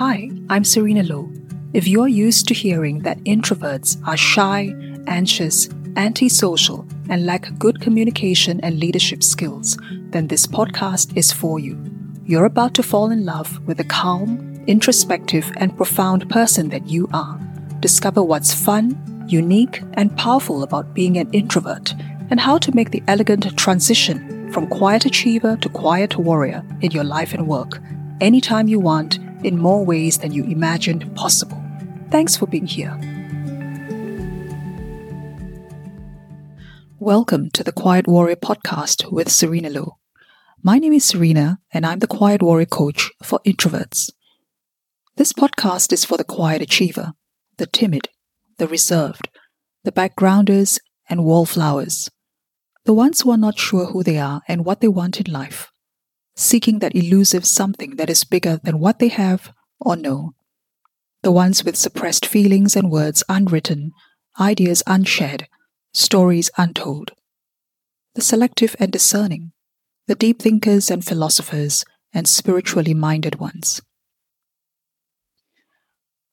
Hi, I'm Serena Low. If you're used to hearing that introverts are shy, anxious, antisocial, and lack good communication and leadership skills, then this podcast is for you. You're about to fall in love with the calm, introspective, and profound person that you are. Discover what's fun, unique, and powerful about being an introvert, and how to make the elegant transition from quiet achiever to quiet warrior in your life and work, anytime you want, in more ways than you imagined possible. Thanks for being here. Welcome to the Quiet Warrior podcast with Serena Low. My name is Serena, and I'm the Quiet Warrior coach for introverts. This podcast is for the quiet achiever, the timid, the reserved, the backgrounders, and wallflowers, the ones who are not sure who they are and what they want in life, seeking that elusive something that is bigger than what they have or know, the ones with suppressed feelings and words unwritten, ideas unshared stories untold. The selective and discerning, the deep thinkers and philosophers, and spiritually minded ones.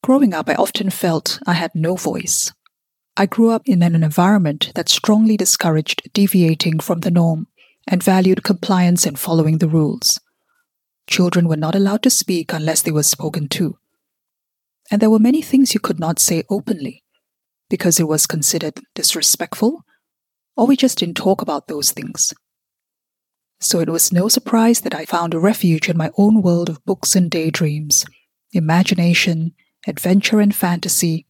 Growing up, I often felt I had no voice. I grew up in an environment that strongly discouraged deviating from the norm and valued compliance and following the rules. Children were not allowed to speak unless they were spoken to. And there were many things you could not say openly because it was considered disrespectful, or we just didn't talk about those things. So it was no surprise that I found a refuge in my own world of books and daydreams, imagination, adventure and fantasy,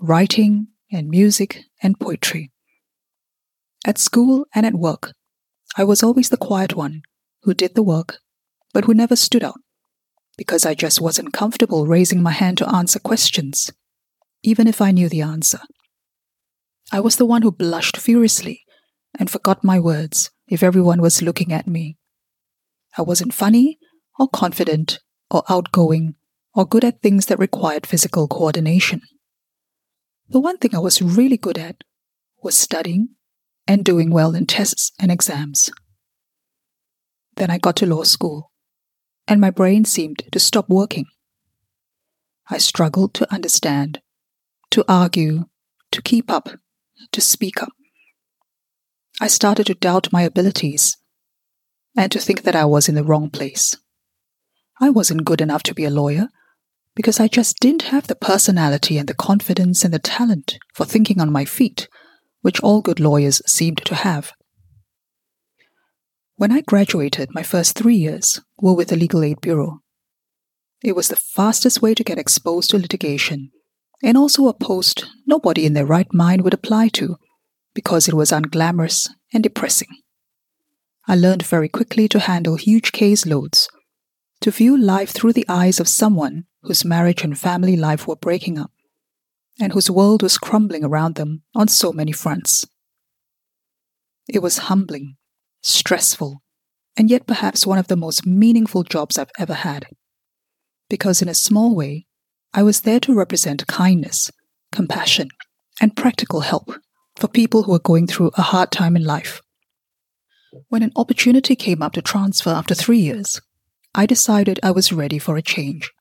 writing and music and poetry. At school and at work, I was always the quiet one who did the work, but who never stood out, because I just wasn't comfortable raising my hand to answer questions, even if I knew the answer. I was the one who blushed furiously and forgot my words if everyone was looking at me. I wasn't funny or confident or outgoing or good at things that required physical coordination. The one thing I was really good at was studying and doing well in tests and exams. Then I got to law school, and my brain seemed to stop working. I struggled to understand, to argue, to keep up to speak up. I started to doubt my abilities and to think that I was in the wrong place. I wasn't good enough to be a lawyer because I just didn't have the personality and the confidence and the talent for thinking on my feet, which all good lawyers seemed to have. When I graduated, my first three years were with the Legal Aid Bureau. It was the fastest way to get exposed to litigation and also a post nobody in their right mind would apply to because it was unglamorous and depressing. I learned very quickly to handle huge case loads, to view life through the eyes of someone whose marriage and family life were breaking up, and whose world was crumbling around them on so many fronts. It was humbling, stressful, and yet perhaps one of the most meaningful jobs I've ever had. Because in a small way, I was there to represent kindness, compassion, and practical help for people who are going through a hard time in life. When an opportunity came up to transfer after three years, I decided I was ready for a change.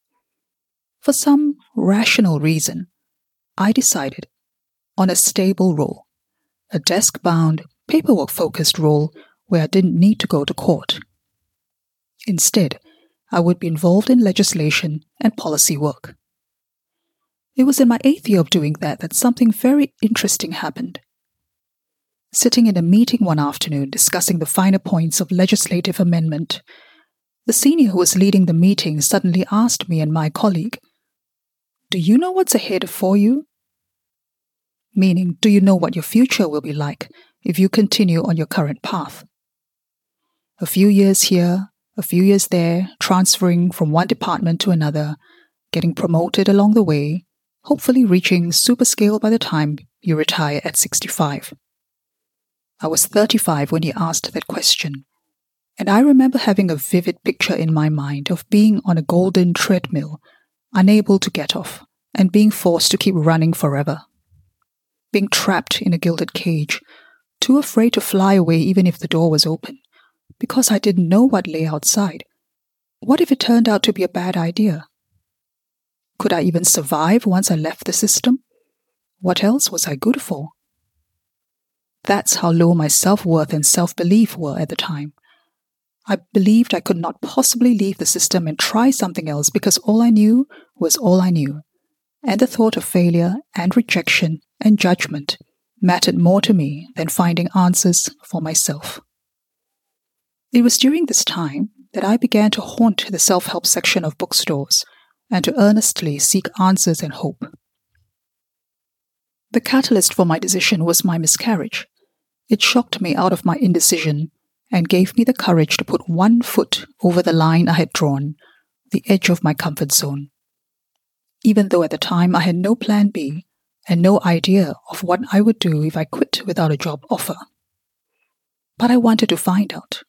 For some rational reason, I decided on a stable role, a desk bound, paperwork focused role where I didn't need to go to court. Instead, I would be involved in legislation and policy work. It was in my eighth year of doing that that something very interesting happened. Sitting in a meeting one afternoon discussing the finer points of legislative amendment, the senior who was leading the meeting suddenly asked me and my colleague, Do you know what's ahead for you? Meaning, do you know what your future will be like if you continue on your current path? A few years here, a few years there, transferring from one department to another, getting promoted along the way, hopefully reaching super scale by the time you retire at 65. I was 35 when he asked that question, and I remember having a vivid picture in my mind of being on a golden treadmill, unable to get off, and being forced to keep running forever. Being trapped in a gilded cage, too afraid to fly away even if the door was open, because I didn't know what lay outside. What if it turned out to be a bad idea? Could I even survive once I left the system? What else was I good for? That's how low my self worth and self belief were at the time. I believed I could not possibly leave the system and try something else because all I knew was all I knew, and the thought of failure and rejection and judgment mattered more to me than finding answers for myself. It was during this time that I began to haunt the self help section of bookstores and to earnestly seek answers and hope. The catalyst for my decision was my miscarriage. It shocked me out of my indecision and gave me the courage to put one foot over the line I had drawn, the edge of my comfort zone. Even though at the time I had no plan B and no idea of what I would do if I quit without a job offer. But I wanted to find out.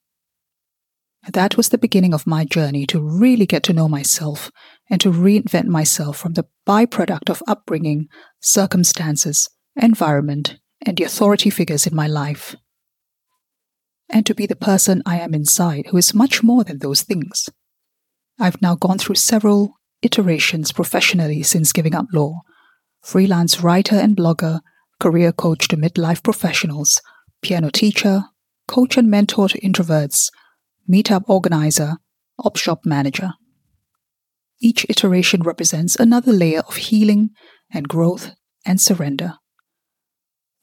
That was the beginning of my journey to really get to know myself and to reinvent myself from the byproduct of upbringing, circumstances, environment, and the authority figures in my life. And to be the person I am inside, who is much more than those things. I've now gone through several iterations professionally since giving up law freelance writer and blogger, career coach to midlife professionals, piano teacher, coach and mentor to introverts, meetup organizer, op shop manager. Each iteration represents another layer of healing and growth and surrender.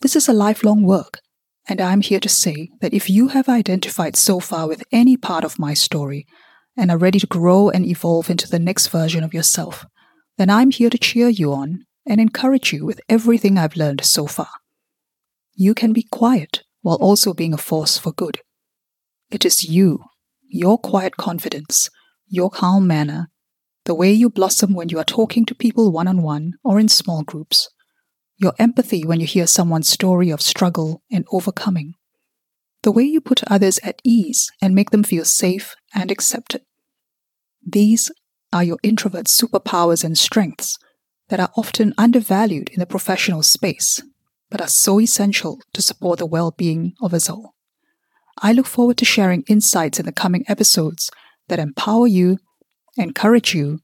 This is a lifelong work, and I'm here to say that if you have identified so far with any part of my story and are ready to grow and evolve into the next version of yourself, then I'm here to cheer you on and encourage you with everything I've learned so far. You can be quiet while also being a force for good. It is you, your quiet confidence, your calm manner, the way you blossom when you are talking to people one on one or in small groups, your empathy when you hear someone's story of struggle and overcoming, the way you put others at ease and make them feel safe and accepted. These are your introvert superpowers and strengths that are often undervalued in the professional space, but are so essential to support the well being of us all. I look forward to sharing insights in the coming episodes that empower you, encourage you,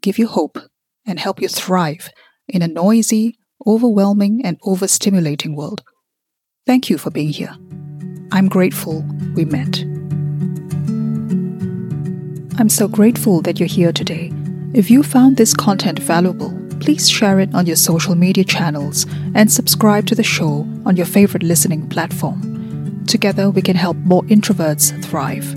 give you hope, and help you thrive in a noisy, overwhelming, and overstimulating world. Thank you for being here. I'm grateful we met. I'm so grateful that you're here today. If you found this content valuable, please share it on your social media channels and subscribe to the show on your favorite listening platform. Together, we can help more introverts thrive.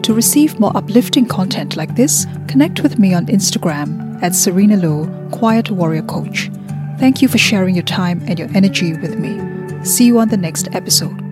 To receive more uplifting content like this, connect with me on Instagram at Serena Low, Quiet Warrior Coach. Thank you for sharing your time and your energy with me. See you on the next episode.